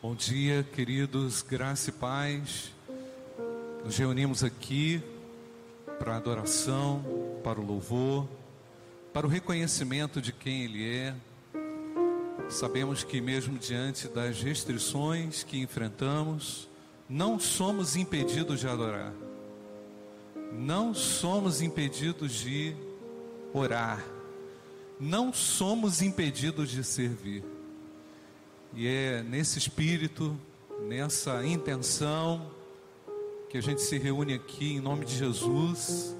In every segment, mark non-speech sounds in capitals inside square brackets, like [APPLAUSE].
Bom dia, queridos, graça e paz. Nos reunimos aqui para adoração, para o louvor, para o reconhecimento de quem Ele é. Sabemos que, mesmo diante das restrições que enfrentamos, não somos impedidos de adorar, não somos impedidos de orar, não somos impedidos de servir. E é nesse espírito, nessa intenção, que a gente se reúne aqui em nome de Jesus,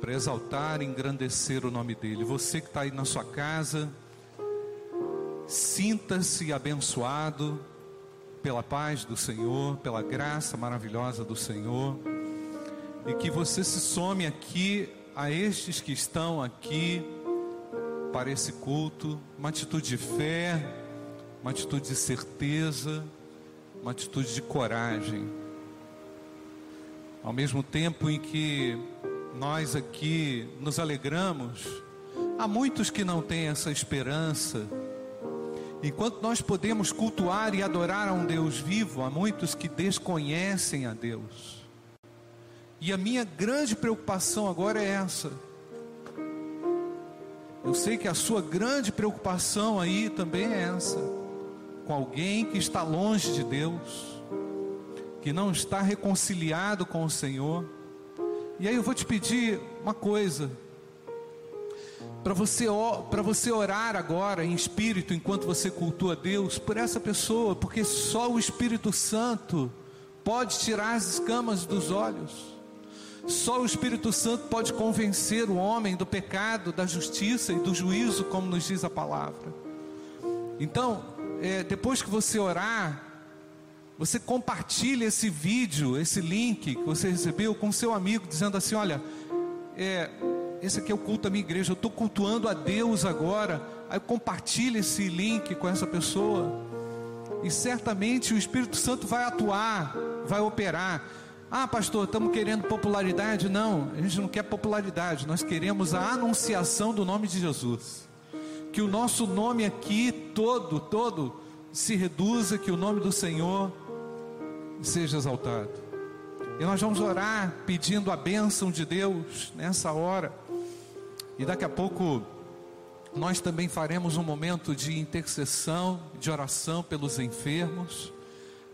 para exaltar e engrandecer o nome dEle. Você que está aí na sua casa, sinta-se abençoado pela paz do Senhor, pela graça maravilhosa do Senhor, e que você se some aqui a estes que estão aqui para esse culto, uma atitude de fé uma atitude de certeza, uma atitude de coragem. Ao mesmo tempo em que nós aqui nos alegramos, há muitos que não têm essa esperança. Enquanto nós podemos cultuar e adorar a um Deus vivo, há muitos que desconhecem a Deus. E a minha grande preocupação agora é essa. Eu sei que a sua grande preocupação aí também é essa com alguém que está longe de Deus, que não está reconciliado com o Senhor. E aí eu vou te pedir uma coisa, para você, para você orar agora em espírito, enquanto você cultua Deus, por essa pessoa, porque só o Espírito Santo pode tirar as escamas dos olhos. Só o Espírito Santo pode convencer o homem do pecado, da justiça e do juízo, como nos diz a palavra. Então, é, depois que você orar, você compartilha esse vídeo, esse link que você recebeu com seu amigo, dizendo assim: olha, é, esse aqui é o culto da minha igreja, eu estou cultuando a Deus agora. Aí compartilha esse link com essa pessoa. E certamente o Espírito Santo vai atuar, vai operar. Ah, pastor, estamos querendo popularidade? Não, a gente não quer popularidade, nós queremos a anunciação do nome de Jesus que o nosso nome aqui todo, todo se reduza, que o nome do Senhor seja exaltado. E nós vamos orar pedindo a bênção de Deus nessa hora. E daqui a pouco nós também faremos um momento de intercessão, de oração pelos enfermos.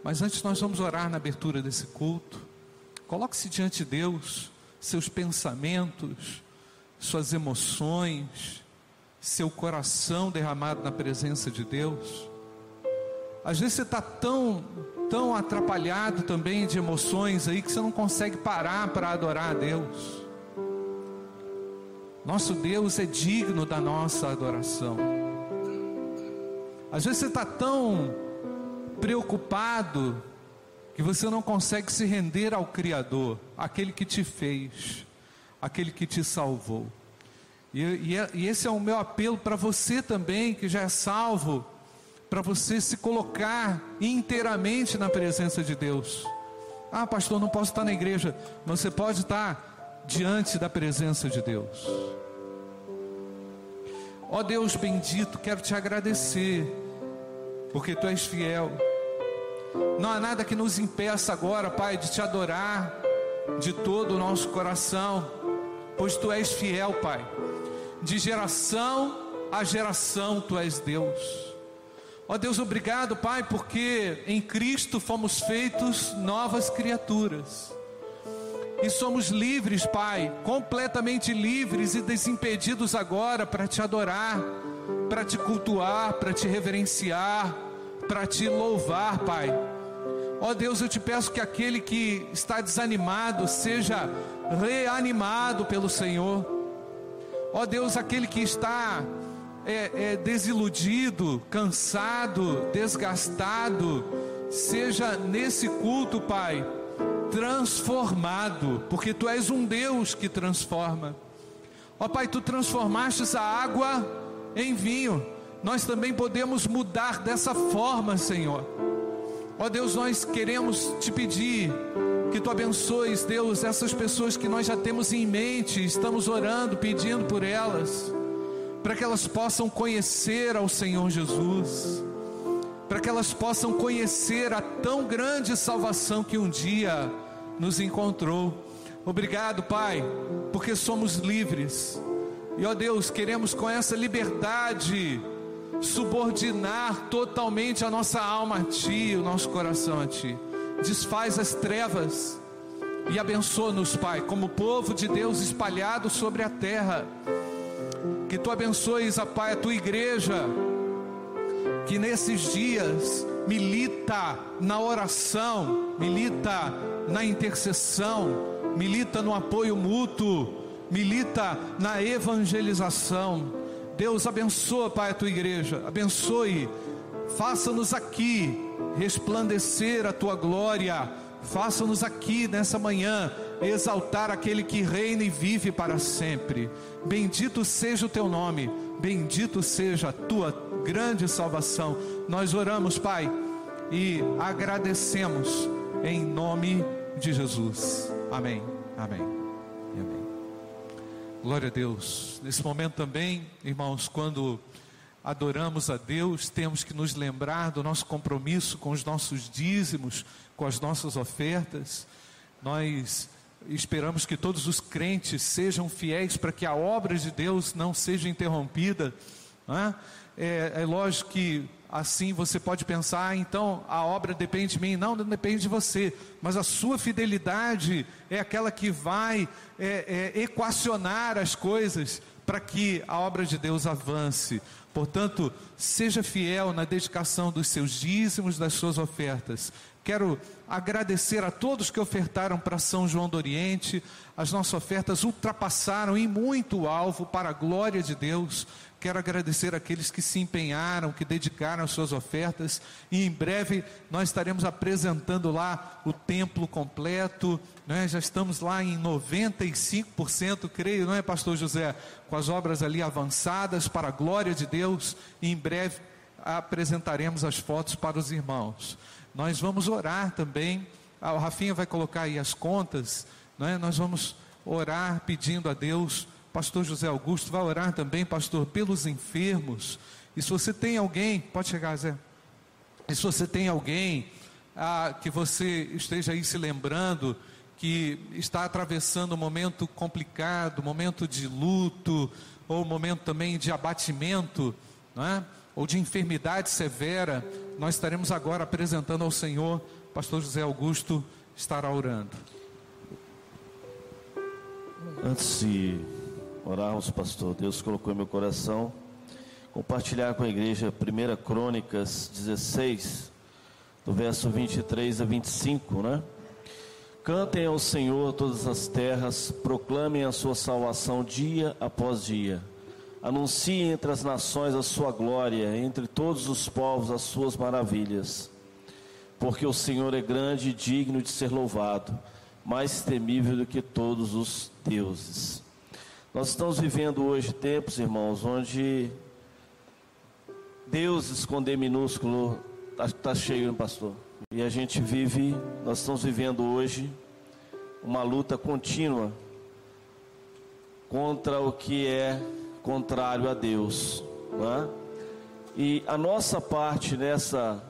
Mas antes nós vamos orar na abertura desse culto. Coloque-se diante de Deus seus pensamentos, suas emoções, seu coração derramado na presença de Deus. Às vezes você está tão, tão atrapalhado também de emoções aí que você não consegue parar para adorar a Deus. Nosso Deus é digno da nossa adoração. Às vezes você está tão preocupado que você não consegue se render ao Criador, aquele que te fez, aquele que te salvou. E, e, é, e esse é o meu apelo para você também, que já é salvo, para você se colocar inteiramente na presença de Deus. Ah, pastor, não posso estar na igreja. Você pode estar diante da presença de Deus. Ó oh Deus bendito, quero te agradecer, porque tu és fiel. Não há nada que nos impeça agora, Pai, de te adorar de todo o nosso coração, pois tu és fiel, Pai de geração a geração tu és Deus. Ó Deus, obrigado, Pai, porque em Cristo fomos feitos novas criaturas. E somos livres, Pai, completamente livres e desimpedidos agora para te adorar, para te cultuar, para te reverenciar, para te louvar, Pai. Ó Deus, eu te peço que aquele que está desanimado seja reanimado pelo Senhor Ó Deus, aquele que está é, é, desiludido, cansado, desgastado, seja nesse culto, Pai, transformado, porque Tu és um Deus que transforma. Ó Pai, Tu transformaste a água em vinho, nós também podemos mudar dessa forma, Senhor. Ó Deus, nós queremos te pedir que tu abençoes, Deus, essas pessoas que nós já temos em mente, estamos orando, pedindo por elas, para que elas possam conhecer ao Senhor Jesus, para que elas possam conhecer a tão grande salvação que um dia nos encontrou. Obrigado, Pai, porque somos livres. E ó Deus, queremos com essa liberdade subordinar totalmente a nossa alma a Ti, o nosso coração a Ti. Desfaz as trevas e abençoa-nos, Pai, como povo de Deus espalhado sobre a terra. Que Tu abençoes, a Pai, a Tua igreja, que nesses dias milita na oração, milita na intercessão, milita no apoio mútuo, milita na evangelização. Deus abençoa, Pai, a tua igreja, abençoe, faça-nos aqui resplandecer a tua glória, faça-nos aqui nessa manhã exaltar aquele que reina e vive para sempre. Bendito seja o teu nome, bendito seja a tua grande salvação. Nós oramos, Pai, e agradecemos em nome de Jesus. Amém. Amém. Amém. Glória a Deus. Nesse momento também, irmãos, quando adoramos a Deus, temos que nos lembrar do nosso compromisso com os nossos dízimos, com as nossas ofertas. Nós esperamos que todos os crentes sejam fiéis para que a obra de Deus não seja interrompida. Não é? É, é lógico que assim você pode pensar, ah, então a obra depende de mim. Não, não depende de você, mas a sua fidelidade é aquela que vai é, é, equacionar as coisas para que a obra de Deus avance. Portanto, seja fiel na dedicação dos seus dízimos, das suas ofertas. Quero agradecer a todos que ofertaram para São João do Oriente. As nossas ofertas ultrapassaram em muito o alvo para a glória de Deus. Quero agradecer aqueles que se empenharam, que dedicaram as suas ofertas. E em breve nós estaremos apresentando lá o templo completo. Né? Já estamos lá em 95%, creio, não é, Pastor José? Com as obras ali avançadas para a glória de Deus. E em breve apresentaremos as fotos para os irmãos. Nós vamos orar também. Ah, o Rafinha vai colocar aí as contas. é? Nós vamos orar pedindo a Deus Pastor José Augusto vai orar também, pastor, pelos enfermos. E se você tem alguém, pode chegar, Zé. E se você tem alguém ah, que você esteja aí se lembrando que está atravessando um momento complicado, momento de luto, ou momento também de abatimento, não é? ou de enfermidade severa, nós estaremos agora apresentando ao Senhor. Pastor José Augusto estará orando. Antes de orarmos, pastor. Deus colocou em meu coração compartilhar com a igreja 1 Crônicas 16, do verso 23 a 25, né? Cantem ao Senhor todas as terras, proclamem a sua salvação dia após dia. Anunciem entre as nações a sua glória, entre todos os povos as suas maravilhas. Porque o Senhor é grande e digno de ser louvado, mais temível do que todos os deuses. Nós estamos vivendo hoje tempos, irmãos, onde Deus esconder minúsculo está tá cheio, pastor? E a gente vive, nós estamos vivendo hoje uma luta contínua contra o que é contrário a Deus, não é? E a nossa parte nessa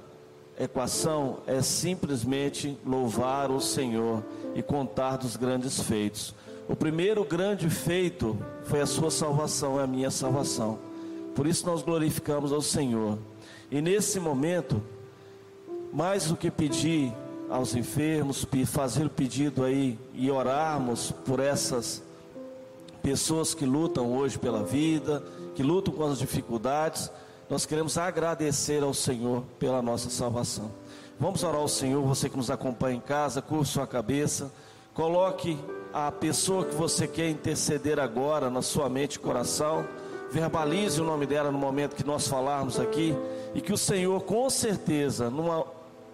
equação é simplesmente louvar o Senhor e contar dos grandes feitos. O primeiro grande feito foi a sua salvação, é a minha salvação. Por isso nós glorificamos ao Senhor. E nesse momento, mais do que pedir aos enfermos, fazer o pedido aí e orarmos por essas pessoas que lutam hoje pela vida, que lutam com as dificuldades, nós queremos agradecer ao Senhor pela nossa salvação. Vamos orar ao Senhor, você que nos acompanha em casa, curva sua cabeça, coloque a pessoa que você quer interceder agora na sua mente e coração. Verbalize o nome dela no momento que nós falarmos aqui. E que o Senhor, com certeza, numa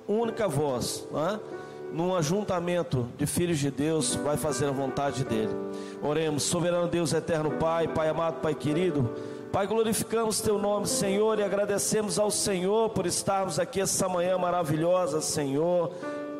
única voz, é? num ajuntamento de filhos de Deus, vai fazer a vontade dele. Oremos, soberano Deus, eterno Pai, Pai amado, Pai querido. Pai, glorificamos Teu nome, Senhor, e agradecemos ao Senhor por estarmos aqui essa manhã maravilhosa, Senhor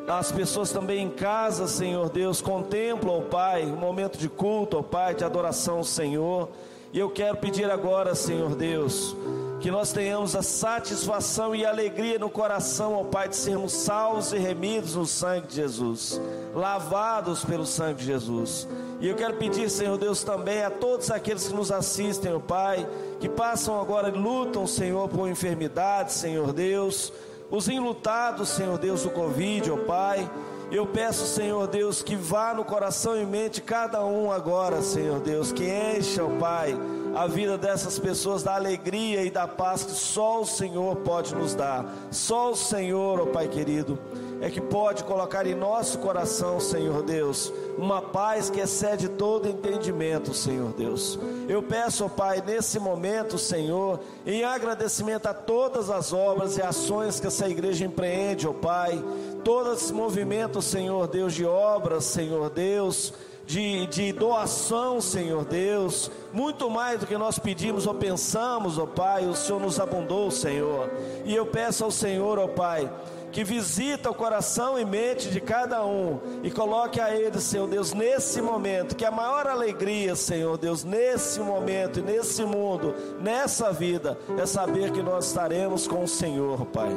as pessoas também em casa, Senhor Deus, contemplam, ó Pai, um momento de culto, ó Pai, de adoração ao Senhor. E eu quero pedir agora, Senhor Deus, que nós tenhamos a satisfação e alegria no coração, ó Pai, de sermos salvos e remidos no sangue de Jesus, lavados pelo sangue de Jesus. E eu quero pedir, Senhor Deus, também a todos aqueles que nos assistem, ó Pai, que passam agora e lutam, Senhor, por enfermidade, Senhor Deus, os enlutados, Senhor Deus, do Covid, ó Pai. Eu peço, Senhor Deus, que vá no coração e mente cada um agora, Senhor Deus, que encha, ó Pai, a vida dessas pessoas da alegria e da paz que só o Senhor pode nos dar. Só o Senhor, ó Pai querido, é que pode colocar em nosso coração, Senhor Deus, uma paz que excede todo entendimento, Senhor Deus. Eu peço, ó Pai, nesse momento, Senhor, em agradecimento a todas as obras e ações que essa igreja empreende, ó Pai, todos esses movimentos, Senhor Deus, de obras, Senhor Deus, de, de doação, Senhor Deus, muito mais do que nós pedimos ou pensamos, ó Pai, o Senhor nos abundou, Senhor. E eu peço ao Senhor, ó Pai, que visita o coração e mente de cada um e coloque a ele, Senhor Deus, nesse momento, que a maior alegria, Senhor Deus, nesse momento e nesse mundo, nessa vida, é saber que nós estaremos com o Senhor, Pai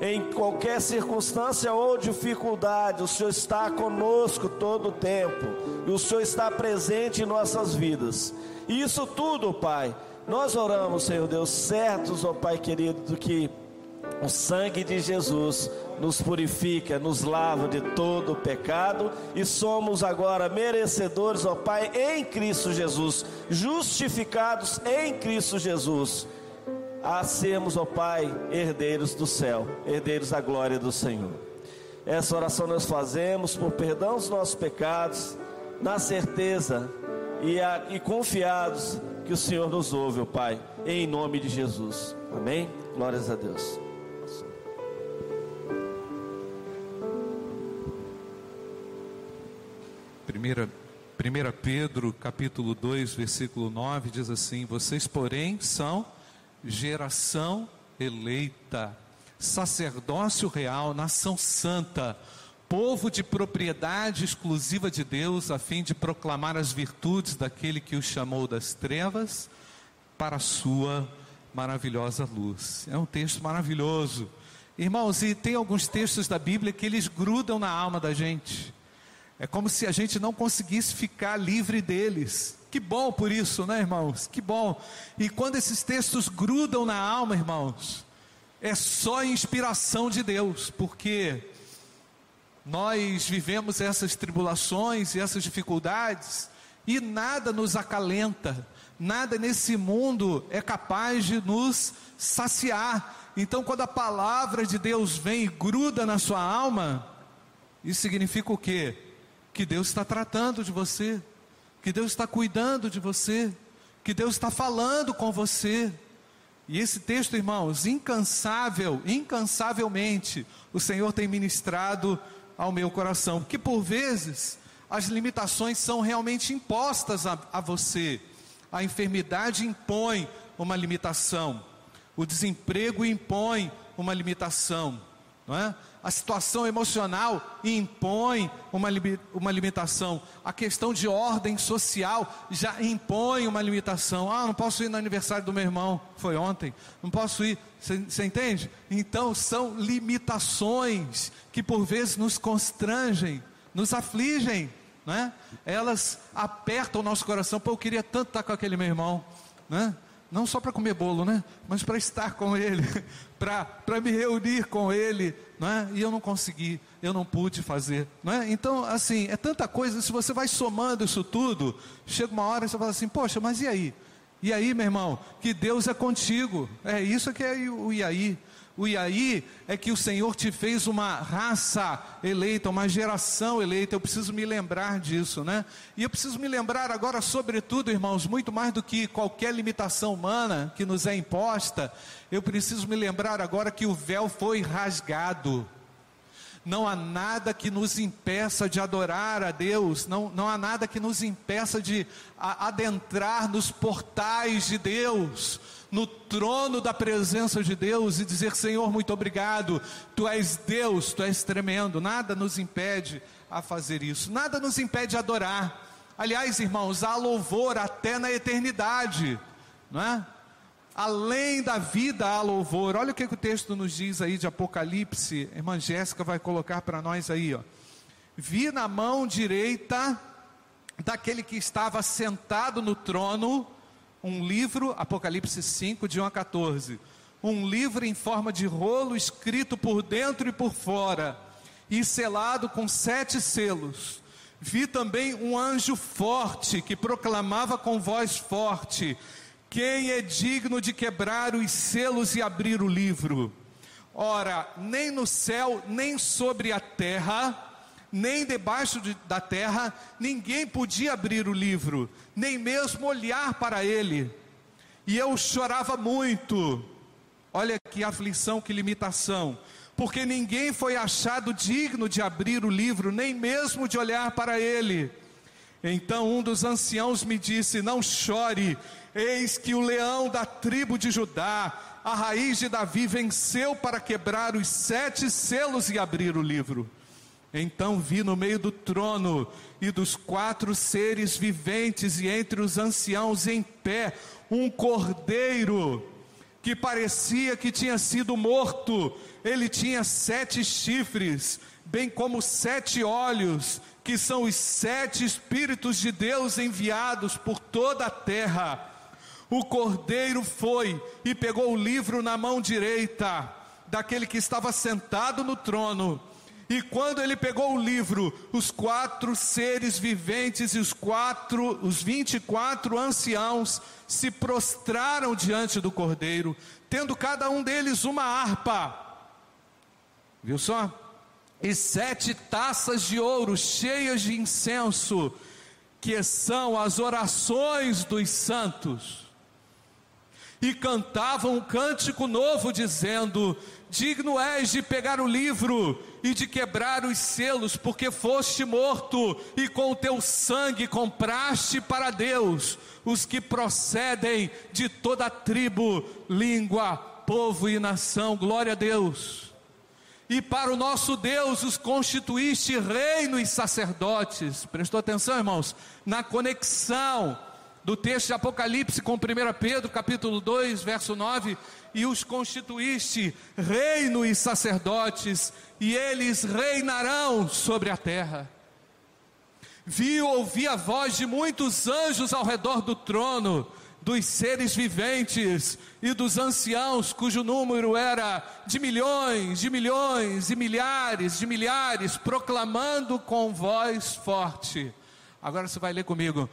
em qualquer circunstância ou dificuldade, o Senhor está conosco todo o tempo, e o Senhor está presente em nossas vidas. E isso tudo, Pai, nós oramos, Senhor Deus, certos, ó Pai querido, do que o sangue de Jesus nos purifica, nos lava de todo o pecado e somos agora merecedores, ó Pai, em Cristo Jesus, justificados em Cristo Jesus a sermos, ó Pai, herdeiros do céu, herdeiros da glória do Senhor. Essa oração nós fazemos por perdão dos nossos pecados, na certeza e, a, e confiados que o Senhor nos ouve, ó Pai, em nome de Jesus. Amém? Glórias a Deus. Primeira, 1 Pedro capítulo 2, versículo 9 diz assim: Vocês, porém, são geração eleita, sacerdócio real, nação santa, povo de propriedade exclusiva de Deus, a fim de proclamar as virtudes daquele que o chamou das trevas para a sua maravilhosa luz. É um texto maravilhoso. Irmãos, e tem alguns textos da Bíblia que eles grudam na alma da gente. É como se a gente não conseguisse ficar livre deles. Que bom por isso, né, irmãos? Que bom. E quando esses textos grudam na alma, irmãos, é só inspiração de Deus, porque nós vivemos essas tribulações e essas dificuldades e nada nos acalenta, nada nesse mundo é capaz de nos saciar. Então, quando a palavra de Deus vem e gruda na sua alma, isso significa o quê? Que Deus está tratando de você que Deus está cuidando de você, que Deus está falando com você. E esse texto, irmãos, incansável, incansavelmente, o Senhor tem ministrado ao meu coração, porque por vezes as limitações são realmente impostas a, a você. A enfermidade impõe uma limitação, o desemprego impõe uma limitação, não é? A situação emocional impõe uma, uma limitação, a questão de ordem social já impõe uma limitação. Ah, não posso ir no aniversário do meu irmão, foi ontem, não posso ir, você entende? Então são limitações que por vezes nos constrangem, nos afligem, né? elas apertam o nosso coração. Pô, eu queria tanto estar com aquele meu irmão, né? Não só para comer bolo, né? mas para estar com ele, [LAUGHS] para me reunir com ele, não é? E eu não consegui, eu não pude fazer, não é? Então, assim, é tanta coisa, se você vai somando isso tudo, chega uma hora e você fala assim, poxa, mas e aí? E aí, meu irmão, que Deus é contigo, é isso que é o e aí. O e aí é que o Senhor te fez uma raça eleita, uma geração eleita. Eu preciso me lembrar disso, né? E eu preciso me lembrar agora, sobretudo, irmãos, muito mais do que qualquer limitação humana que nos é imposta, eu preciso me lembrar agora que o véu foi rasgado. Não há nada que nos impeça de adorar a Deus, não, não há nada que nos impeça de adentrar nos portais de Deus no trono da presença de Deus e dizer: Senhor, muito obrigado, Tu és Deus, Tu és tremendo. Nada nos impede a fazer isso, nada nos impede de adorar. Aliás, irmãos, há louvor até na eternidade, não é? Além da vida há louvor. Olha o que, que o texto nos diz aí de Apocalipse. A irmã Jéssica vai colocar para nós aí, ó. Vi na mão direita daquele que estava sentado no trono um livro, Apocalipse 5, de 1 a 14. Um livro em forma de rolo, escrito por dentro e por fora, e selado com sete selos. Vi também um anjo forte que proclamava com voz forte: quem é digno de quebrar os selos e abrir o livro? Ora, nem no céu, nem sobre a terra, nem debaixo de, da terra, ninguém podia abrir o livro, nem mesmo olhar para ele. E eu chorava muito. Olha que aflição, que limitação. Porque ninguém foi achado digno de abrir o livro, nem mesmo de olhar para ele. Então um dos anciãos me disse: Não chore, Eis que o leão da tribo de Judá, a raiz de Davi, venceu para quebrar os sete selos e abrir o livro. Então vi no meio do trono e dos quatro seres viventes e entre os anciãos em pé um cordeiro que parecia que tinha sido morto. Ele tinha sete chifres, bem como sete olhos, que são os sete Espíritos de Deus enviados por toda a terra o cordeiro foi e pegou o livro na mão direita daquele que estava sentado no trono. E quando ele pegou o livro, os quatro seres viventes e os quatro, os vinte e quatro anciãos se prostraram diante do cordeiro, tendo cada um deles uma harpa. Viu só? E sete taças de ouro cheias de incenso, que são as orações dos santos e cantavam um cântico novo, dizendo: Digno és de pegar o livro e de quebrar os selos, porque foste morto e com o teu sangue compraste para Deus os que procedem de toda tribo, língua, povo e nação. Glória a Deus. E para o nosso Deus os constituíste reino e sacerdotes. Prestou atenção, irmãos? Na conexão do texto de Apocalipse com 1 Pedro, capítulo 2, verso 9, e os constituíste reino e sacerdotes, e eles reinarão sobre a terra. Vi ouvi a voz de muitos anjos ao redor do trono, dos seres viventes e dos anciãos, cujo número era de milhões, de milhões e milhares de milhares, proclamando com voz forte. Agora você vai ler comigo: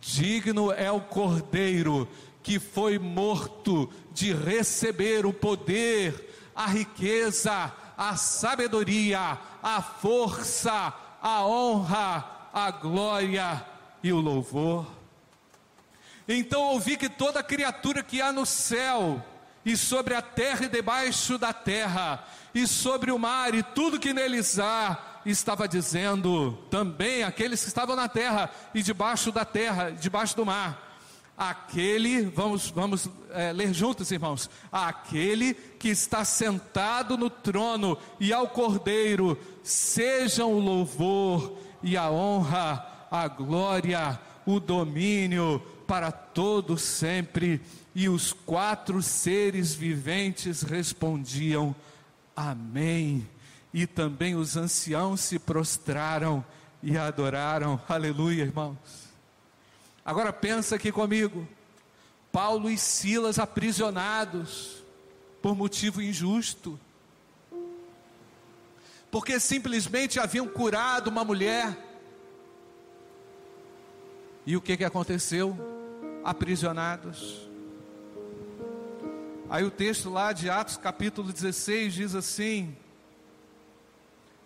Digno é o cordeiro que foi morto de receber o poder, a riqueza, a sabedoria, a força, a honra, a glória e o louvor. Então ouvi que toda criatura que há no céu, e sobre a terra e debaixo da terra, e sobre o mar e tudo que neles há, estava dizendo também aqueles que estavam na terra e debaixo da terra, debaixo do mar. Aquele, vamos, vamos é, ler juntos, irmãos. Aquele que está sentado no trono e ao cordeiro, sejam o louvor e a honra, a glória, o domínio para todos sempre. E os quatro seres viventes respondiam: Amém e também os anciãos se prostraram e adoraram. Aleluia, irmãos. Agora pensa aqui comigo. Paulo e Silas aprisionados por motivo injusto. Porque simplesmente haviam curado uma mulher. E o que que aconteceu? Aprisionados. Aí o texto lá de Atos capítulo 16 diz assim: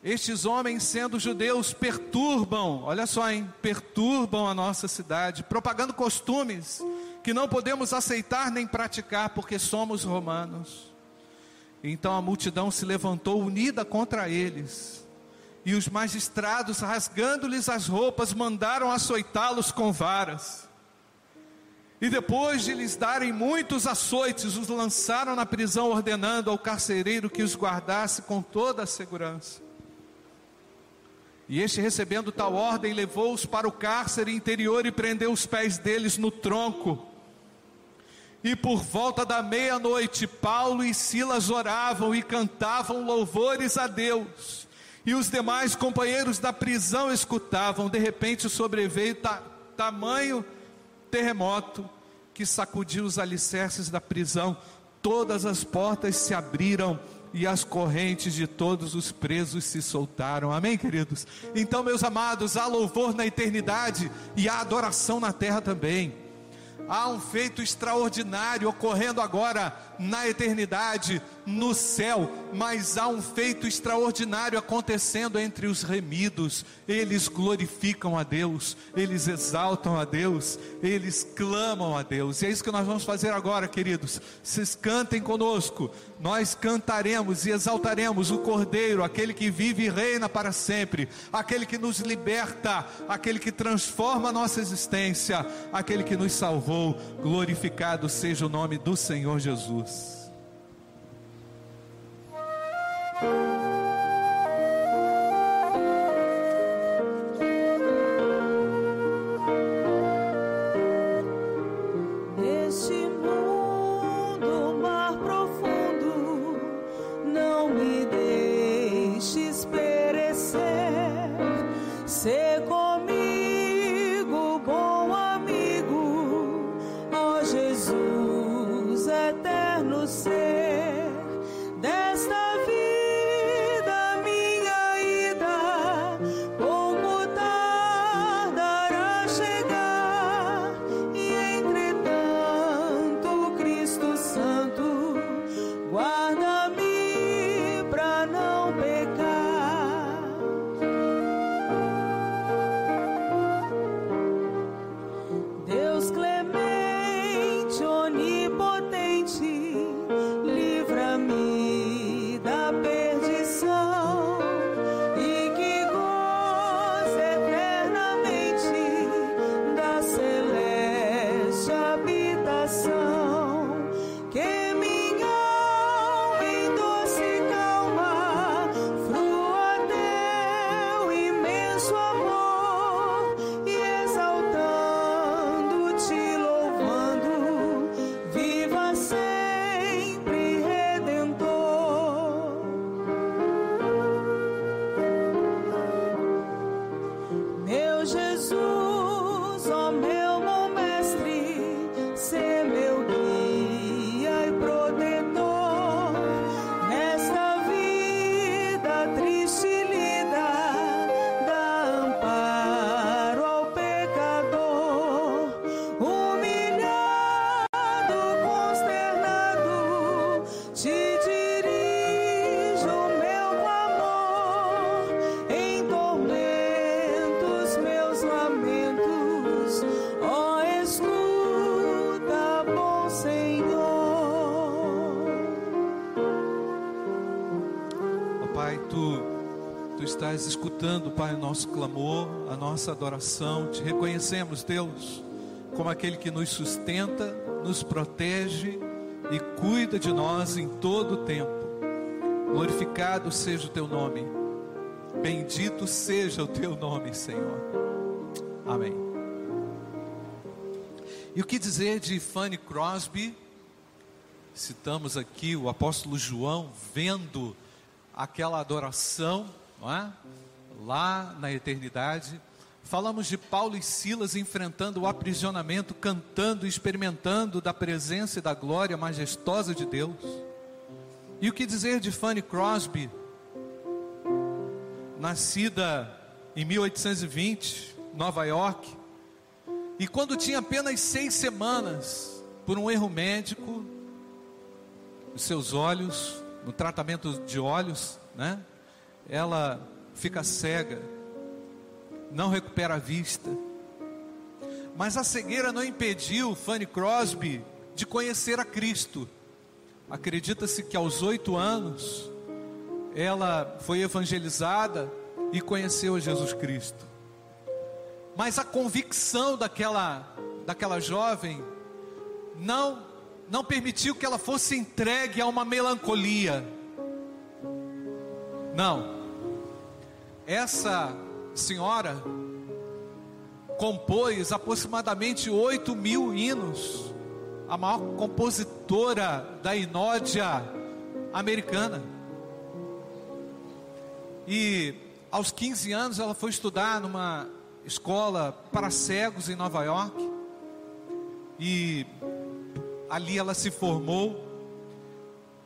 estes homens, sendo judeus, perturbam, olha só, hein? Perturbam a nossa cidade, propagando costumes que não podemos aceitar nem praticar porque somos romanos. Então a multidão se levantou unida contra eles. E os magistrados, rasgando-lhes as roupas, mandaram açoitá-los com varas. E depois de lhes darem muitos açoites, os lançaram na prisão, ordenando ao carcereiro que os guardasse com toda a segurança. E este, recebendo tal ordem, levou-os para o cárcere interior e prendeu os pés deles no tronco. E por volta da meia-noite, Paulo e Silas oravam e cantavam louvores a Deus. E os demais companheiros da prisão escutavam. De repente sobreveio ta, tamanho terremoto que sacudiu os alicerces da prisão. Todas as portas se abriram e as correntes de todos os presos se soltaram. Amém, queridos? Então, meus amados, há louvor na eternidade e há adoração na terra também. Há um feito extraordinário ocorrendo agora na eternidade, no céu, mas há um feito extraordinário acontecendo entre os remidos. Eles glorificam a Deus, eles exaltam a Deus, eles clamam a Deus. E é isso que nós vamos fazer agora, queridos. Vocês cantem conosco. Nós cantaremos e exaltaremos o Cordeiro, aquele que vive e reina para sempre, aquele que nos liberta, aquele que transforma a nossa existência, aquele que nos salvou. Glorificado seja o nome do Senhor Jesus. Thank you. Escutando, Pai, o nosso clamor, a nossa adoração. Te reconhecemos, Deus, como aquele que nos sustenta, nos protege e cuida de nós em todo o tempo. Glorificado seja o teu nome. Bendito seja o teu nome, Senhor. Amém. E o que dizer de Fanny Crosby? Citamos aqui o apóstolo João vendo aquela adoração não é? Lá na eternidade. Falamos de Paulo e Silas enfrentando o aprisionamento, cantando experimentando da presença e da glória majestosa de Deus. E o que dizer de Fanny Crosby, nascida em 1820, Nova York, e quando tinha apenas seis semanas, por um erro médico, os seus olhos, no tratamento de olhos, né? ela fica cega, não recupera a vista. Mas a cegueira não impediu Fanny Crosby de conhecer a Cristo. Acredita-se que aos oito anos ela foi evangelizada e conheceu a Jesus Cristo. Mas a convicção daquela, daquela jovem não, não permitiu que ela fosse entregue a uma melancolia não. Essa senhora compôs aproximadamente 8 mil hinos a maior compositora da inódia americana. E aos 15 anos ela foi estudar numa escola para cegos em Nova York. E ali ela se formou.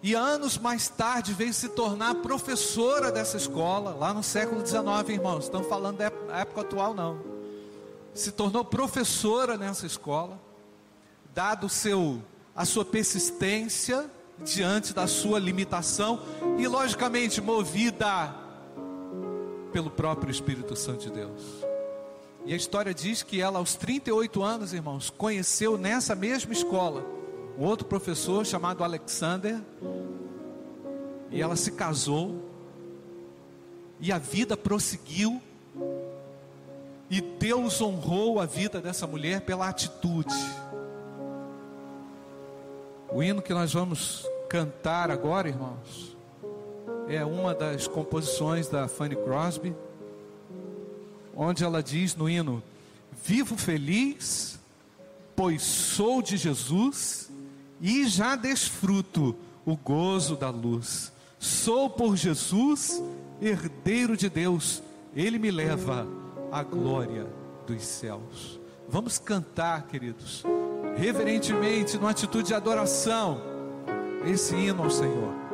E anos mais tarde veio se tornar professora dessa escola, lá no século XIX, irmãos. Estamos falando da época atual, não. Se tornou professora nessa escola, dado seu, a sua persistência diante da sua limitação e, logicamente, movida pelo próprio Espírito Santo de Deus. E a história diz que ela, aos 38 anos, irmãos, conheceu nessa mesma escola um outro professor chamado Alexander, e ela se casou, e a vida prosseguiu, e Deus honrou a vida dessa mulher pela atitude. O hino que nós vamos cantar agora, irmãos, é uma das composições da Fanny Crosby, onde ela diz no hino: Vivo feliz, pois sou de Jesus e já desfruto o gozo da luz. Sou por Jesus herdeiro de Deus, ele me leva à glória dos céus. Vamos cantar, queridos reverentemente, numa atitude de adoração, esse hino ao Senhor.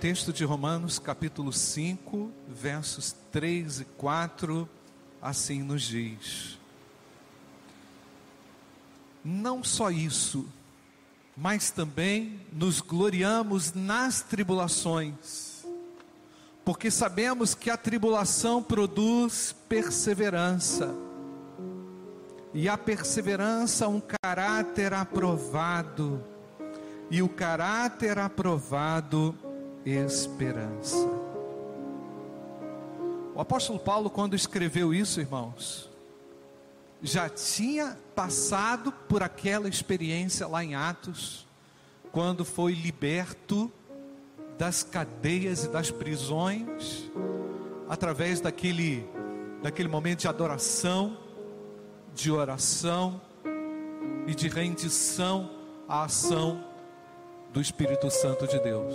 Texto de Romanos, capítulo 5, versos 3 e 4, assim nos diz: Não só isso, mas também nos gloriamos nas tribulações, porque sabemos que a tribulação produz perseverança, e a perseverança um caráter aprovado, e o caráter aprovado esperança. O apóstolo Paulo, quando escreveu isso, irmãos, já tinha passado por aquela experiência lá em Atos, quando foi liberto das cadeias e das prisões, através daquele, daquele momento de adoração, de oração e de rendição à ação do Espírito Santo de Deus.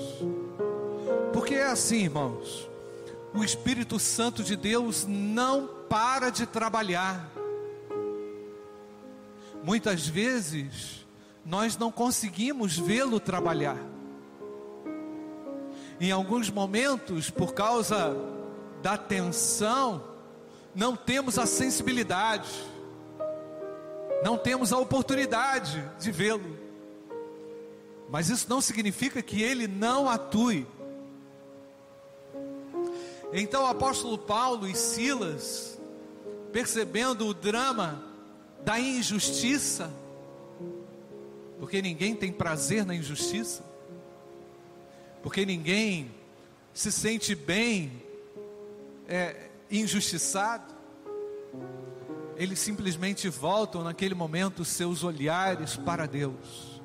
Porque é assim, irmãos, o Espírito Santo de Deus não para de trabalhar. Muitas vezes nós não conseguimos vê-lo trabalhar. Em alguns momentos, por causa da tensão, não temos a sensibilidade, não temos a oportunidade de vê-lo. Mas isso não significa que ele não atue. Então o apóstolo Paulo e Silas, percebendo o drama da injustiça, porque ninguém tem prazer na injustiça, porque ninguém se sente bem é, injustiçado, eles simplesmente voltam naquele momento seus olhares para Deus.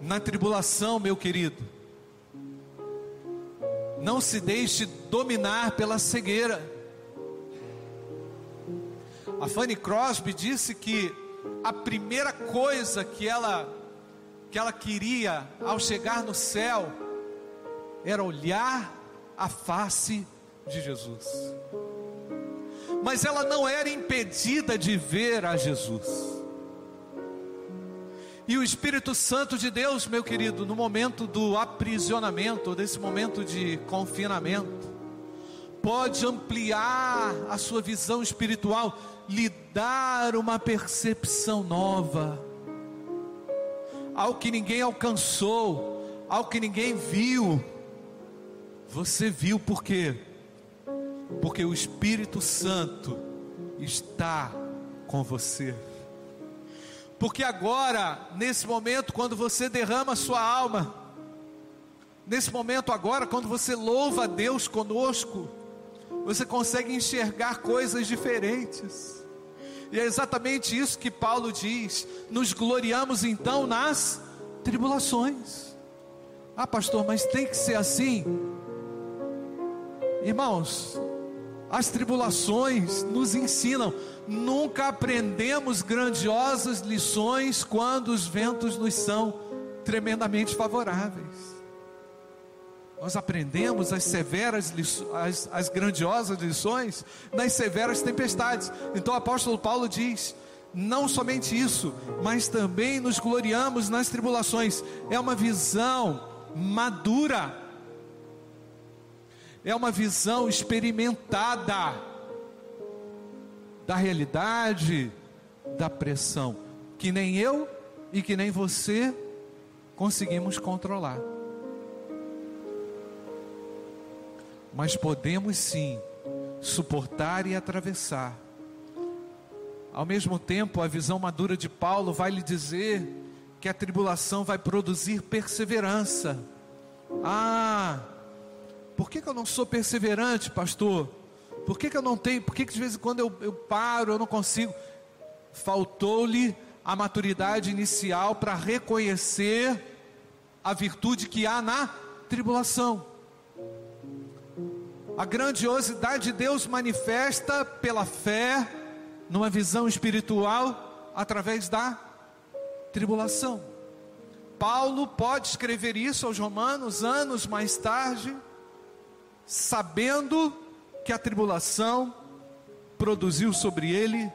Na tribulação, meu querido, não se deixe dominar pela cegueira. A Fanny Crosby disse que a primeira coisa que ela que ela queria ao chegar no céu era olhar a face de Jesus. Mas ela não era impedida de ver a Jesus. E o Espírito Santo de Deus, meu querido, no momento do aprisionamento, desse momento de confinamento, pode ampliar a sua visão espiritual, lhe dar uma percepção nova, ao que ninguém alcançou, ao que ninguém viu. Você viu por quê? Porque o Espírito Santo está com você. Porque agora, nesse momento, quando você derrama a sua alma, nesse momento agora, quando você louva a Deus conosco, você consegue enxergar coisas diferentes. E é exatamente isso que Paulo diz: nos gloriamos então nas tribulações. Ah, pastor, mas tem que ser assim. Irmãos, as tribulações nos ensinam. Nunca aprendemos grandiosas lições quando os ventos nos são tremendamente favoráveis. Nós aprendemos as severas, as, as grandiosas lições nas severas tempestades. Então o apóstolo Paulo diz: não somente isso, mas também nos gloriamos nas tribulações. É uma visão madura é uma visão experimentada da realidade da pressão, que nem eu e que nem você conseguimos controlar. Mas podemos sim suportar e atravessar. Ao mesmo tempo, a visão madura de Paulo vai lhe dizer que a tribulação vai produzir perseverança. Ah, por que, que eu não sou perseverante, pastor? Por que, que eu não tenho? Por que, que de vez em quando eu, eu paro, eu não consigo? Faltou-lhe a maturidade inicial para reconhecer a virtude que há na tribulação. A grandiosidade de Deus manifesta pela fé, numa visão espiritual, através da tribulação. Paulo pode escrever isso aos Romanos anos mais tarde sabendo que a tribulação produziu sobre ele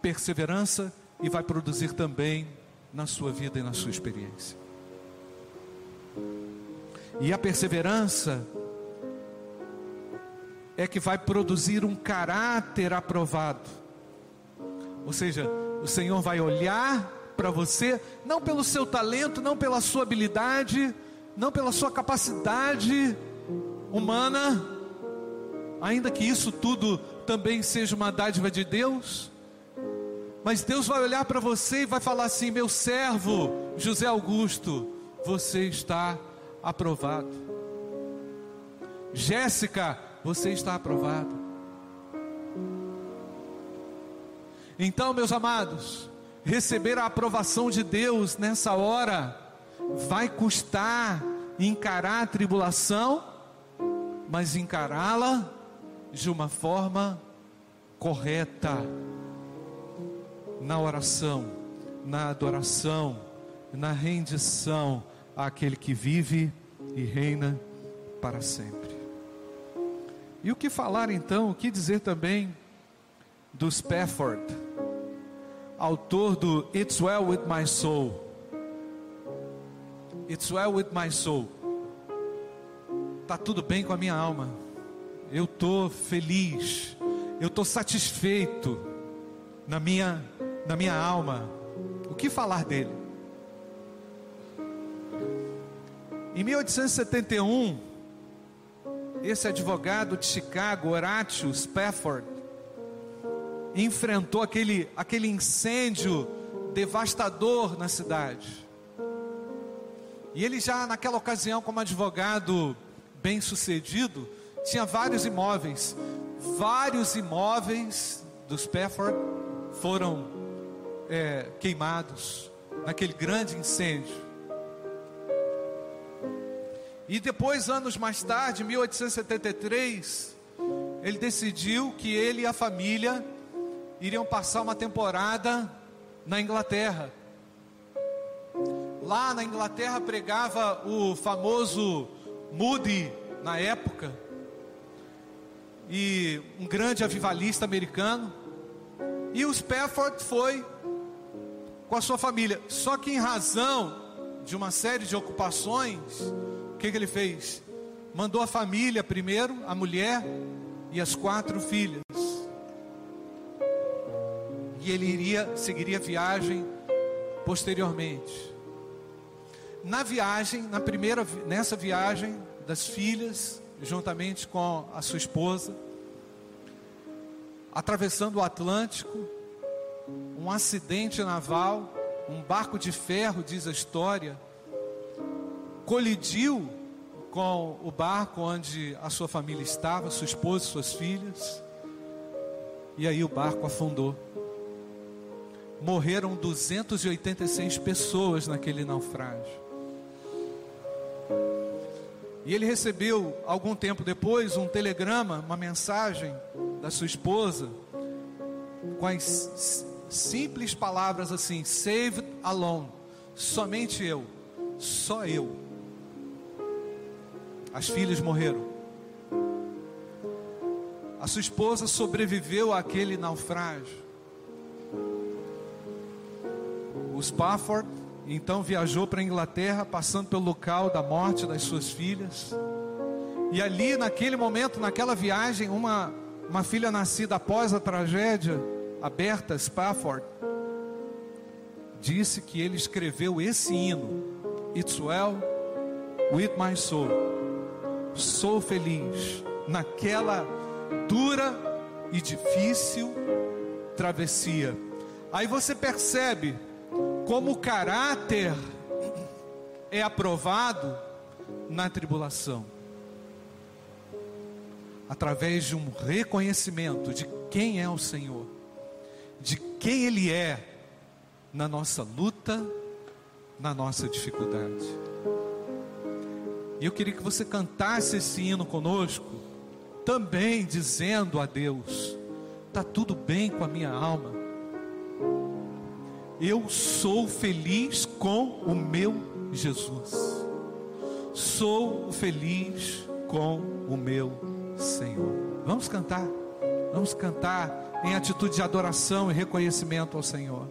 perseverança e vai produzir também na sua vida e na sua experiência. E a perseverança é que vai produzir um caráter aprovado. Ou seja, o Senhor vai olhar para você, não pelo seu talento, não pela sua habilidade, não pela sua capacidade humana, ainda que isso tudo também seja uma dádiva de Deus, mas Deus vai olhar para você e vai falar assim: meu servo José Augusto, você está aprovado. Jéssica, você está aprovado. Então, meus amados, receber a aprovação de Deus nessa hora vai custar encarar a tribulação, mas encará-la de uma forma correta, na oração, na adoração, na rendição àquele que vive e reina para sempre. E o que falar então, o que dizer também do Spafford, autor do It's Well With My Soul. It's Well With My Soul. Tá tudo bem com a minha alma. Eu tô feliz. Eu tô satisfeito na minha na minha alma. O que falar dele? Em 1871, esse advogado de Chicago, Horatio Spafford, enfrentou aquele, aquele incêndio devastador na cidade. E ele já naquela ocasião, como advogado bem sucedido, tinha vários imóveis. Vários imóveis dos Spafford foram é, queimados naquele grande incêndio. E depois, anos mais tarde, em 1873, ele decidiu que ele e a família iriam passar uma temporada na Inglaterra. Lá na Inglaterra pregava o famoso Moody na época, e um grande avivalista americano. E o Spafford foi com a sua família. Só que em razão de uma série de ocupações, o que, que ele fez? Mandou a família primeiro, a mulher e as quatro filhas. E ele iria seguiria a viagem posteriormente. Na viagem, na primeira nessa viagem das filhas, juntamente com a sua esposa, atravessando o Atlântico, um acidente naval, um barco de ferro, diz a história, colidiu com o barco onde a sua família estava, sua esposa e suas filhas, e aí o barco afundou. Morreram 286 pessoas naquele naufrágio. E ele recebeu, algum tempo depois, um telegrama, uma mensagem da sua esposa, com as simples palavras assim: Saved alone, somente eu, só eu. As filhas morreram. A sua esposa sobreviveu àquele naufrágio. O Spafford então viajou para a Inglaterra, passando pelo local da morte das suas filhas. E ali, naquele momento, naquela viagem, uma, uma filha nascida após a tragédia, a Berta Spafford, disse que ele escreveu esse hino: It's well with my soul. Sou feliz naquela dura e difícil travessia. Aí você percebe como o caráter é aprovado na tribulação através de um reconhecimento de quem é o Senhor de quem Ele é na nossa luta, na nossa dificuldade. E eu queria que você cantasse esse hino conosco, também dizendo a Deus: está tudo bem com a minha alma, eu sou feliz com o meu Jesus, sou feliz com o meu Senhor. Vamos cantar, vamos cantar em atitude de adoração e reconhecimento ao Senhor.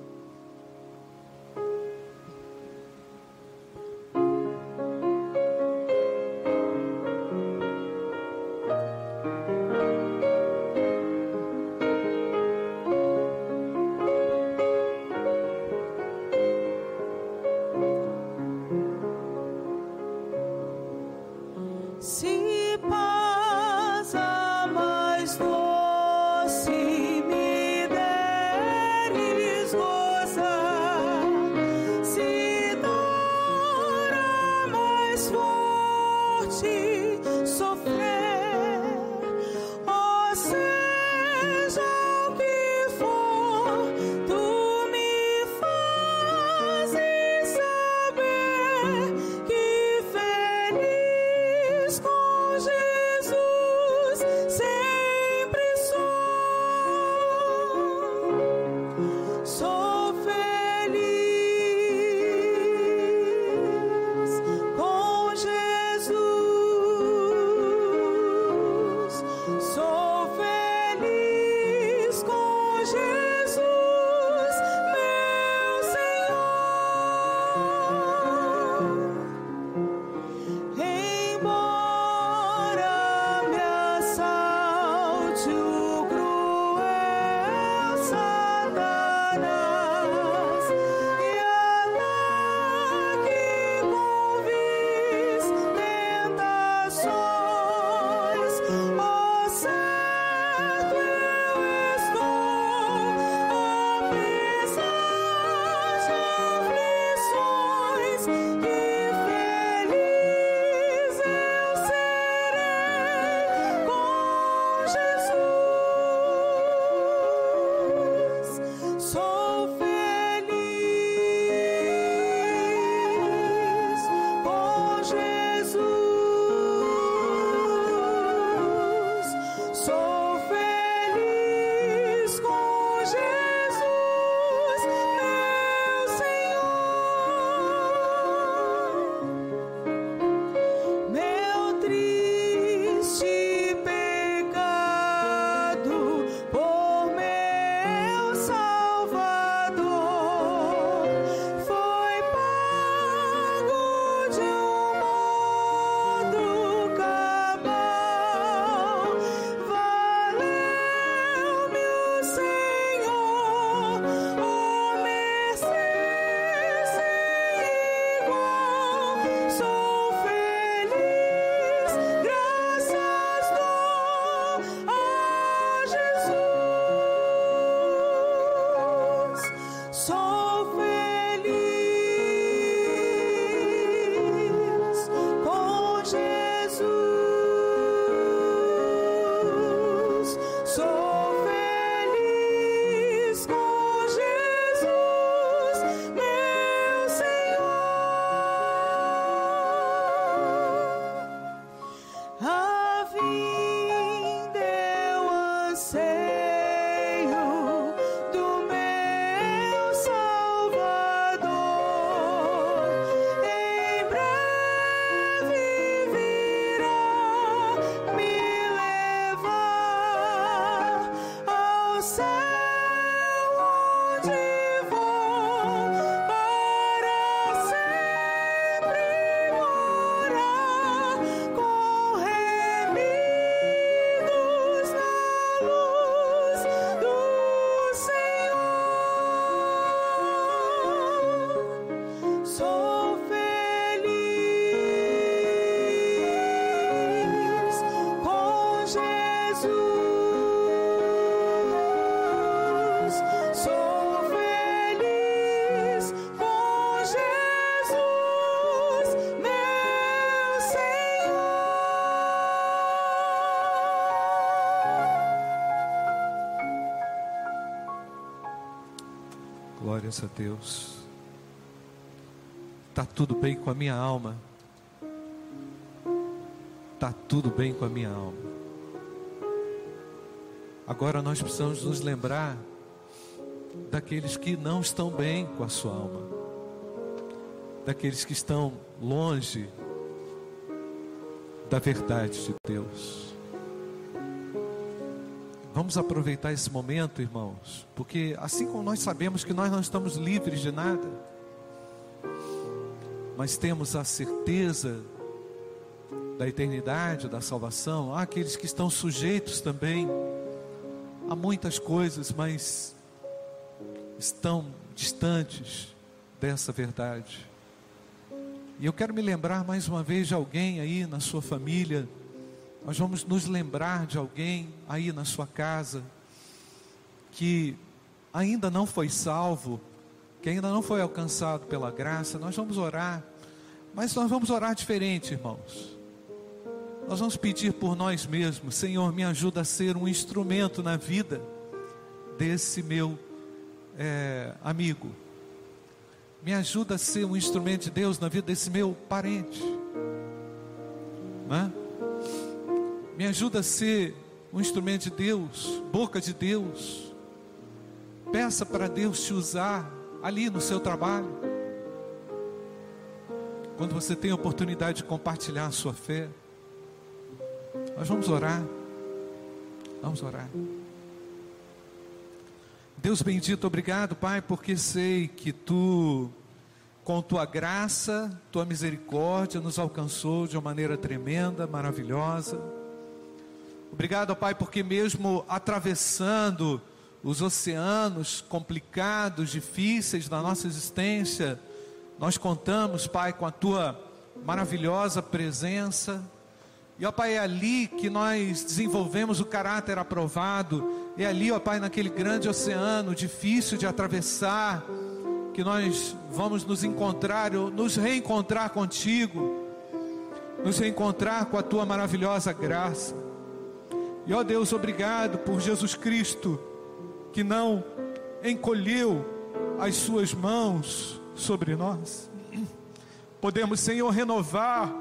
Glórias a Deus. Tá tudo bem com a minha alma. Tá tudo bem com a minha alma. Agora nós precisamos nos lembrar daqueles que não estão bem com a sua alma. Daqueles que estão longe da verdade de Deus. Vamos aproveitar esse momento, irmãos, porque assim como nós sabemos que nós não estamos livres de nada, mas temos a certeza da eternidade, da salvação, há aqueles que estão sujeitos também a muitas coisas, mas estão distantes dessa verdade. E eu quero me lembrar mais uma vez de alguém aí na sua família Nós vamos nos lembrar de alguém aí na sua casa que ainda não foi salvo, que ainda não foi alcançado pela graça. Nós vamos orar, mas nós vamos orar diferente, irmãos. Nós vamos pedir por nós mesmos, Senhor, me ajuda a ser um instrumento na vida desse meu é, amigo. Me ajuda a ser um instrumento de Deus na vida desse meu parente. Né? Me ajuda a ser um instrumento de Deus, boca de Deus. Peça para Deus te usar ali no seu trabalho. Quando você tem a oportunidade de compartilhar a sua fé. Nós vamos orar. Vamos orar. Deus bendito, obrigado, Pai, porque sei que tu, com tua graça, tua misericórdia, nos alcançou de uma maneira tremenda, maravilhosa. Obrigado, Pai, porque mesmo atravessando os oceanos complicados, difíceis da nossa existência, nós contamos, Pai, com a tua maravilhosa presença. E, ó Pai, é ali que nós desenvolvemos o caráter aprovado é ali, ó Pai, naquele grande oceano difícil de atravessar, que nós vamos nos encontrar, nos reencontrar contigo, nos reencontrar com a tua maravilhosa graça. E ó Deus, obrigado por Jesus Cristo, que não encolheu as suas mãos sobre nós. Podemos, Senhor, renovar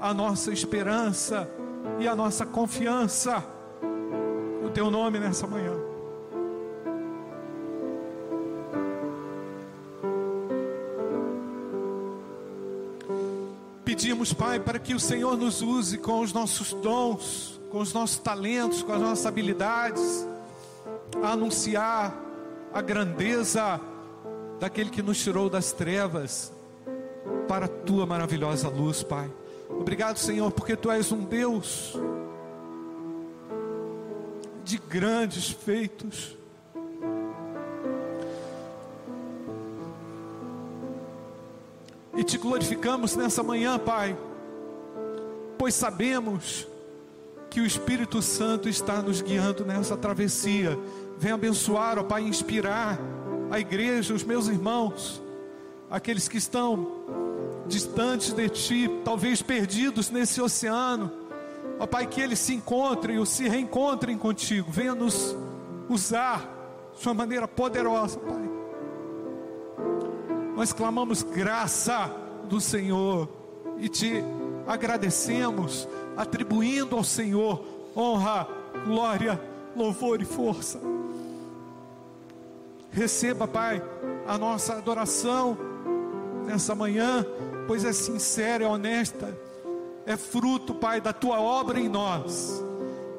a nossa esperança e a nossa confiança teu nome nessa manhã. Pedimos, Pai, para que o Senhor nos use com os nossos dons, com os nossos talentos, com as nossas habilidades, a anunciar a grandeza daquele que nos tirou das trevas para a tua maravilhosa luz, Pai. Obrigado, Senhor, porque tu és um Deus de grandes feitos. E te glorificamos nessa manhã, Pai, pois sabemos que o Espírito Santo está nos guiando nessa travessia. Vem abençoar, ó Pai, inspirar a igreja, os meus irmãos, aqueles que estão distantes de Ti, talvez perdidos nesse oceano Ó Pai, que eles se encontrem ou se reencontrem contigo. Venha nos usar de uma maneira poderosa, Pai. Nós clamamos graça do Senhor e te agradecemos, atribuindo ao Senhor honra, glória, louvor e força. Receba, Pai, a nossa adoração nessa manhã, pois é sincera e honesta é fruto, Pai, da tua obra em nós,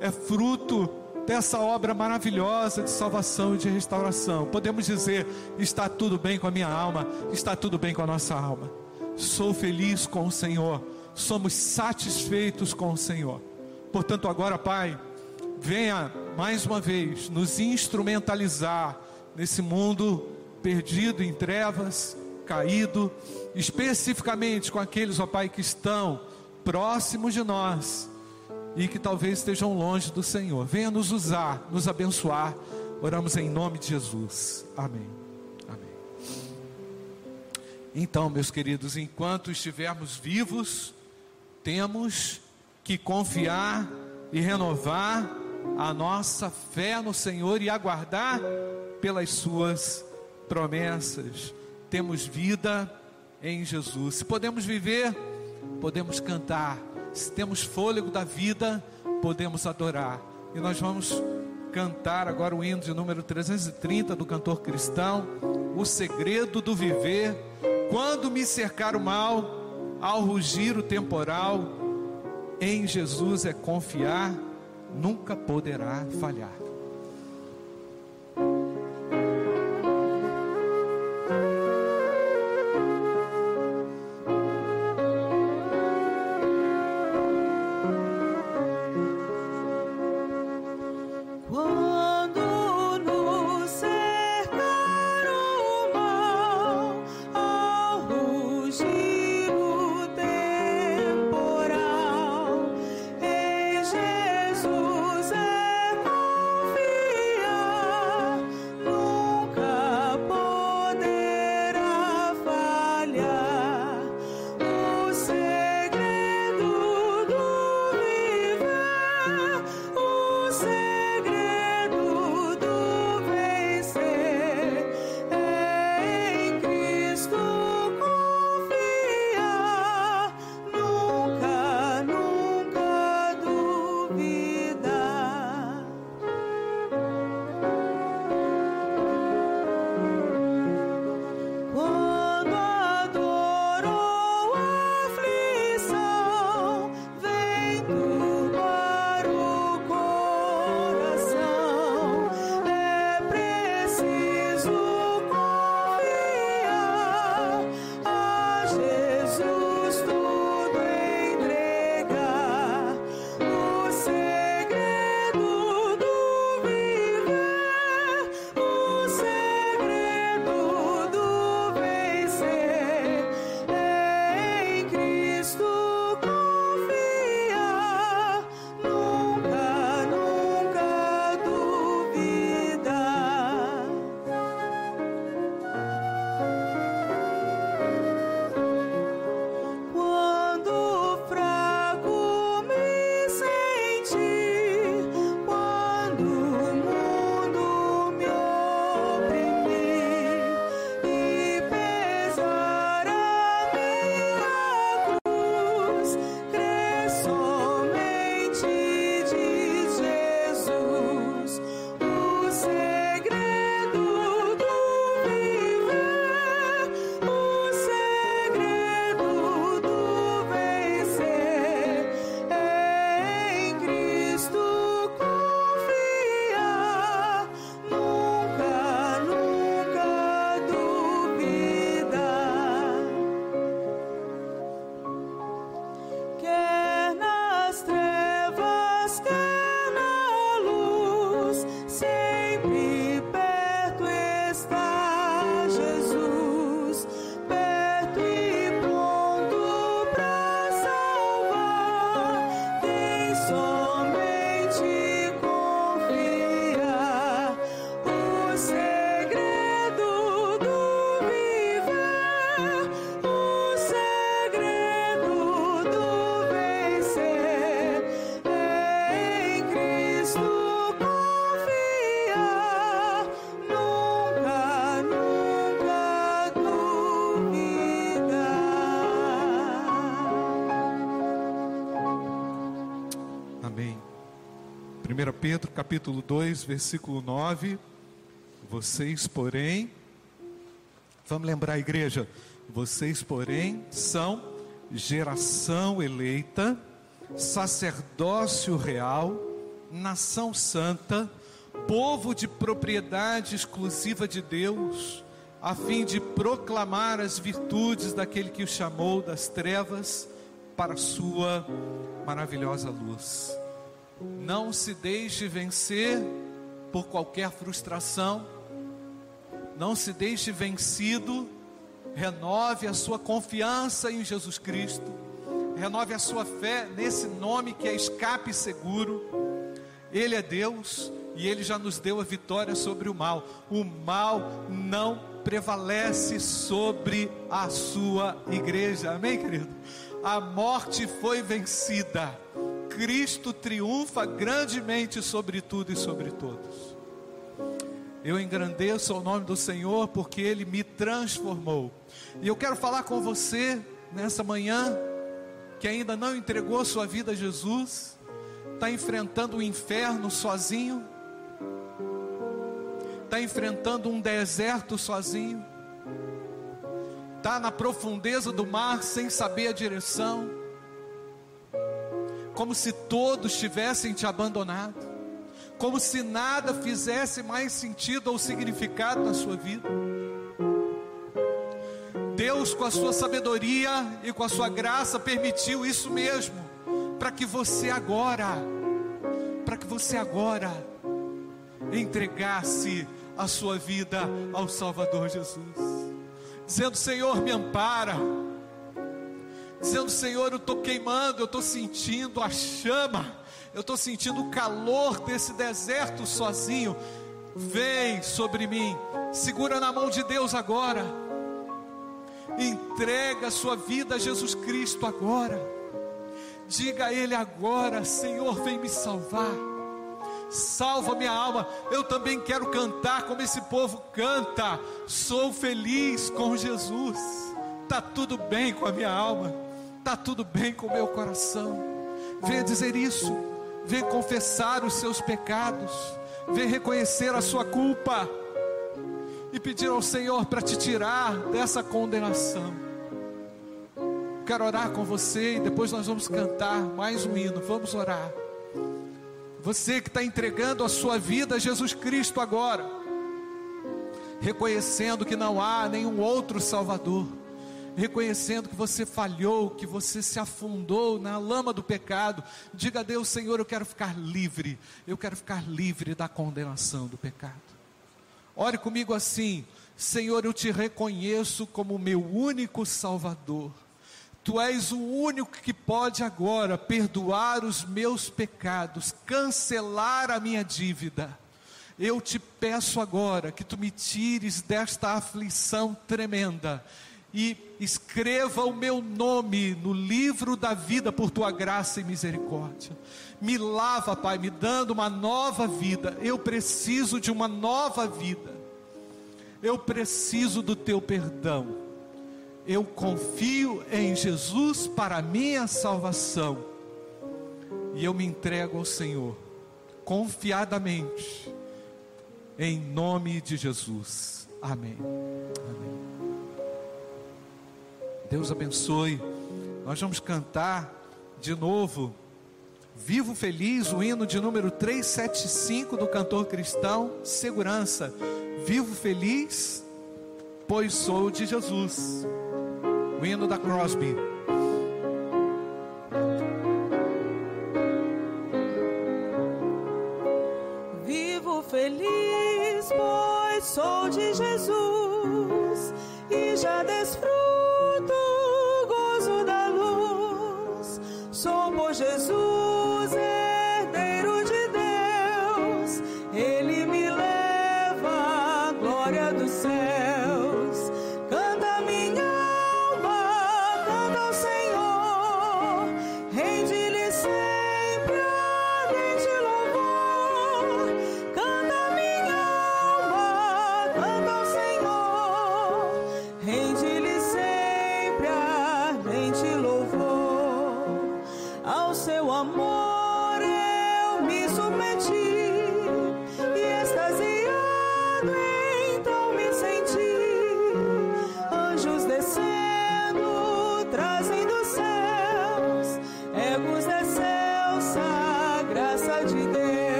é fruto dessa obra maravilhosa de salvação e de restauração. Podemos dizer: está tudo bem com a minha alma, está tudo bem com a nossa alma. Sou feliz com o Senhor, somos satisfeitos com o Senhor. Portanto, agora, Pai, venha mais uma vez nos instrumentalizar nesse mundo perdido em trevas, caído, especificamente com aqueles, ó Pai, que estão próximos de nós e que talvez estejam longe do Senhor. Venha nos usar, nos abençoar. Oramos em nome de Jesus. Amém. Amém. Então, meus queridos, enquanto estivermos vivos, temos que confiar e renovar a nossa fé no Senhor e aguardar pelas suas promessas. Temos vida em Jesus. Se podemos viver podemos cantar, se temos fôlego da vida, podemos adorar. E nós vamos cantar agora o hino de número 330 do cantor cristão, O segredo do viver. Quando me cercar o mal, ao rugir o temporal, em Jesus é confiar, nunca poderá falhar. Pedro, capítulo 2, versículo 9. Vocês, porém, vamos lembrar a igreja, vocês, porém, são geração eleita, sacerdócio real, nação santa, povo de propriedade exclusiva de Deus, a fim de proclamar as virtudes daquele que o chamou das trevas para a sua maravilhosa luz. Não se deixe vencer por qualquer frustração, não se deixe vencido, renove a sua confiança em Jesus Cristo, renove a sua fé nesse nome que é escape seguro. Ele é Deus e ele já nos deu a vitória sobre o mal. O mal não prevalece sobre a sua igreja. Amém, querido? A morte foi vencida. Cristo triunfa grandemente sobre tudo e sobre todos. Eu engrandeço o nome do Senhor porque Ele me transformou. E eu quero falar com você nessa manhã que ainda não entregou sua vida a Jesus, está enfrentando o inferno sozinho, está enfrentando um deserto sozinho, está na profundeza do mar sem saber a direção, como se todos tivessem te abandonado, como se nada fizesse mais sentido ou significado na sua vida. Deus, com a sua sabedoria e com a sua graça, permitiu isso mesmo, para que você agora, para que você agora entregasse a sua vida ao Salvador Jesus, dizendo: Senhor, me ampara, dizendo: Senhor, eu estou queimando, eu estou sentindo a chama, eu estou sentindo o calor desse deserto sozinho. Vem sobre mim, segura na mão de Deus agora, entrega a sua vida a Jesus Cristo agora, diga a Ele agora: Senhor, vem me salvar salva minha alma. Eu também quero cantar como esse povo canta. Sou feliz com Jesus. Tá tudo bem com a minha alma. Tá tudo bem com o meu coração. Venha dizer isso. Venha confessar os seus pecados. Venha reconhecer a sua culpa e pedir ao Senhor para te tirar dessa condenação. Quero orar com você e depois nós vamos cantar mais um hino. Vamos orar. Você que está entregando a sua vida a Jesus Cristo agora, reconhecendo que não há nenhum outro Salvador, reconhecendo que você falhou, que você se afundou na lama do pecado, diga a Deus: Senhor, eu quero ficar livre, eu quero ficar livre da condenação do pecado. Ore comigo assim: Senhor, eu te reconheço como meu único Salvador. Tu és o único que pode agora perdoar os meus pecados, cancelar a minha dívida. Eu te peço agora que tu me tires desta aflição tremenda e escreva o meu nome no livro da vida por tua graça e misericórdia. Me lava, Pai, me dando uma nova vida. Eu preciso de uma nova vida. Eu preciso do teu perdão eu confio em Jesus para a minha salvação e eu me entrego ao Senhor confiadamente em nome de Jesus. Amém. Amém. Deus abençoe. Nós vamos cantar de novo Vivo Feliz, o hino de número 375 do cantor cristão Segurança. Vivo feliz, pois sou de Jesus o hino da Crosby. Vivo feliz, pois sou de Jesus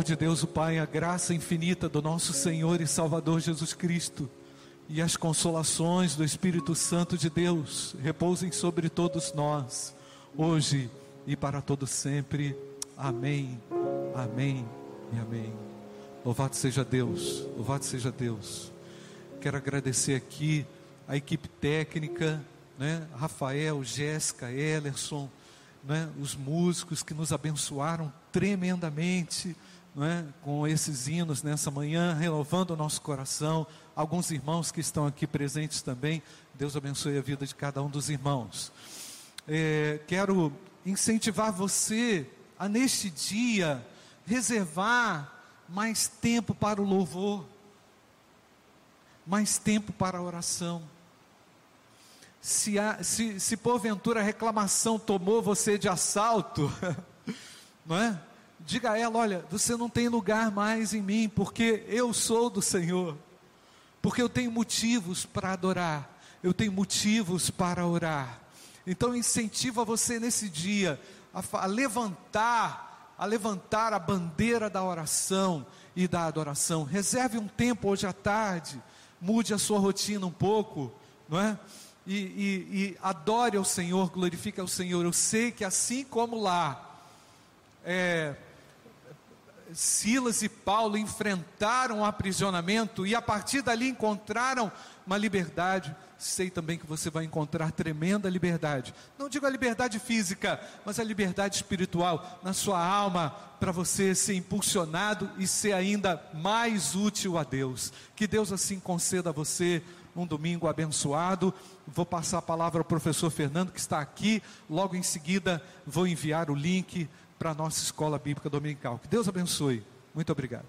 amor de Deus, o Pai, a graça infinita do nosso Senhor e Salvador Jesus Cristo e as consolações do Espírito Santo de Deus repousem sobre todos nós, hoje e para todos sempre. Amém, amém e amém. Louvado seja Deus, louvado seja Deus. Quero agradecer aqui a equipe técnica, né? Rafael, Jéssica, Ellerson, né? os músicos que nos abençoaram tremendamente né? com esses hinos nessa manhã, renovando o nosso coração. Alguns irmãos que estão aqui presentes também. Deus abençoe a vida de cada um dos irmãos. É, quero incentivar você a, neste dia, reservar mais tempo para o louvor, mais tempo para a oração se, há, se, se porventura a reclamação tomou você de assalto, [LAUGHS] não é? Diga a ela: olha, você não tem lugar mais em mim, porque eu sou do Senhor, porque eu tenho motivos para adorar, eu tenho motivos para orar. Então incentiva você nesse dia a, a levantar, a levantar a bandeira da oração e da adoração. Reserve um tempo hoje à tarde, mude a sua rotina um pouco, não é? e, e, e adore ao Senhor, glorifique ao Senhor. Eu sei que assim como lá, é, Silas e Paulo enfrentaram o aprisionamento e a partir dali encontraram uma liberdade. Sei também que você vai encontrar tremenda liberdade. Não digo a liberdade física, mas a liberdade espiritual na sua alma, para você ser impulsionado e ser ainda mais útil a Deus. Que Deus assim conceda a você um domingo abençoado. Vou passar a palavra ao professor Fernando, que está aqui. Logo em seguida, vou enviar o link para a nossa escola bíblica dominical. Que Deus abençoe. Muito obrigado.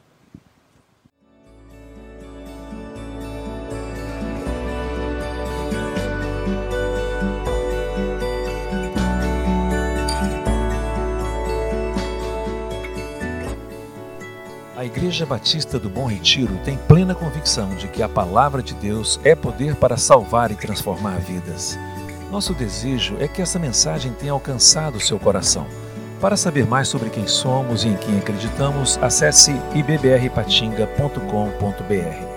A Igreja Batista do Bom Retiro tem plena convicção de que a palavra de Deus é poder para salvar e transformar vidas. Nosso desejo é que essa mensagem tenha alcançado seu coração. Para saber mais sobre quem somos e em quem acreditamos, acesse ibbrpatinga.com.br.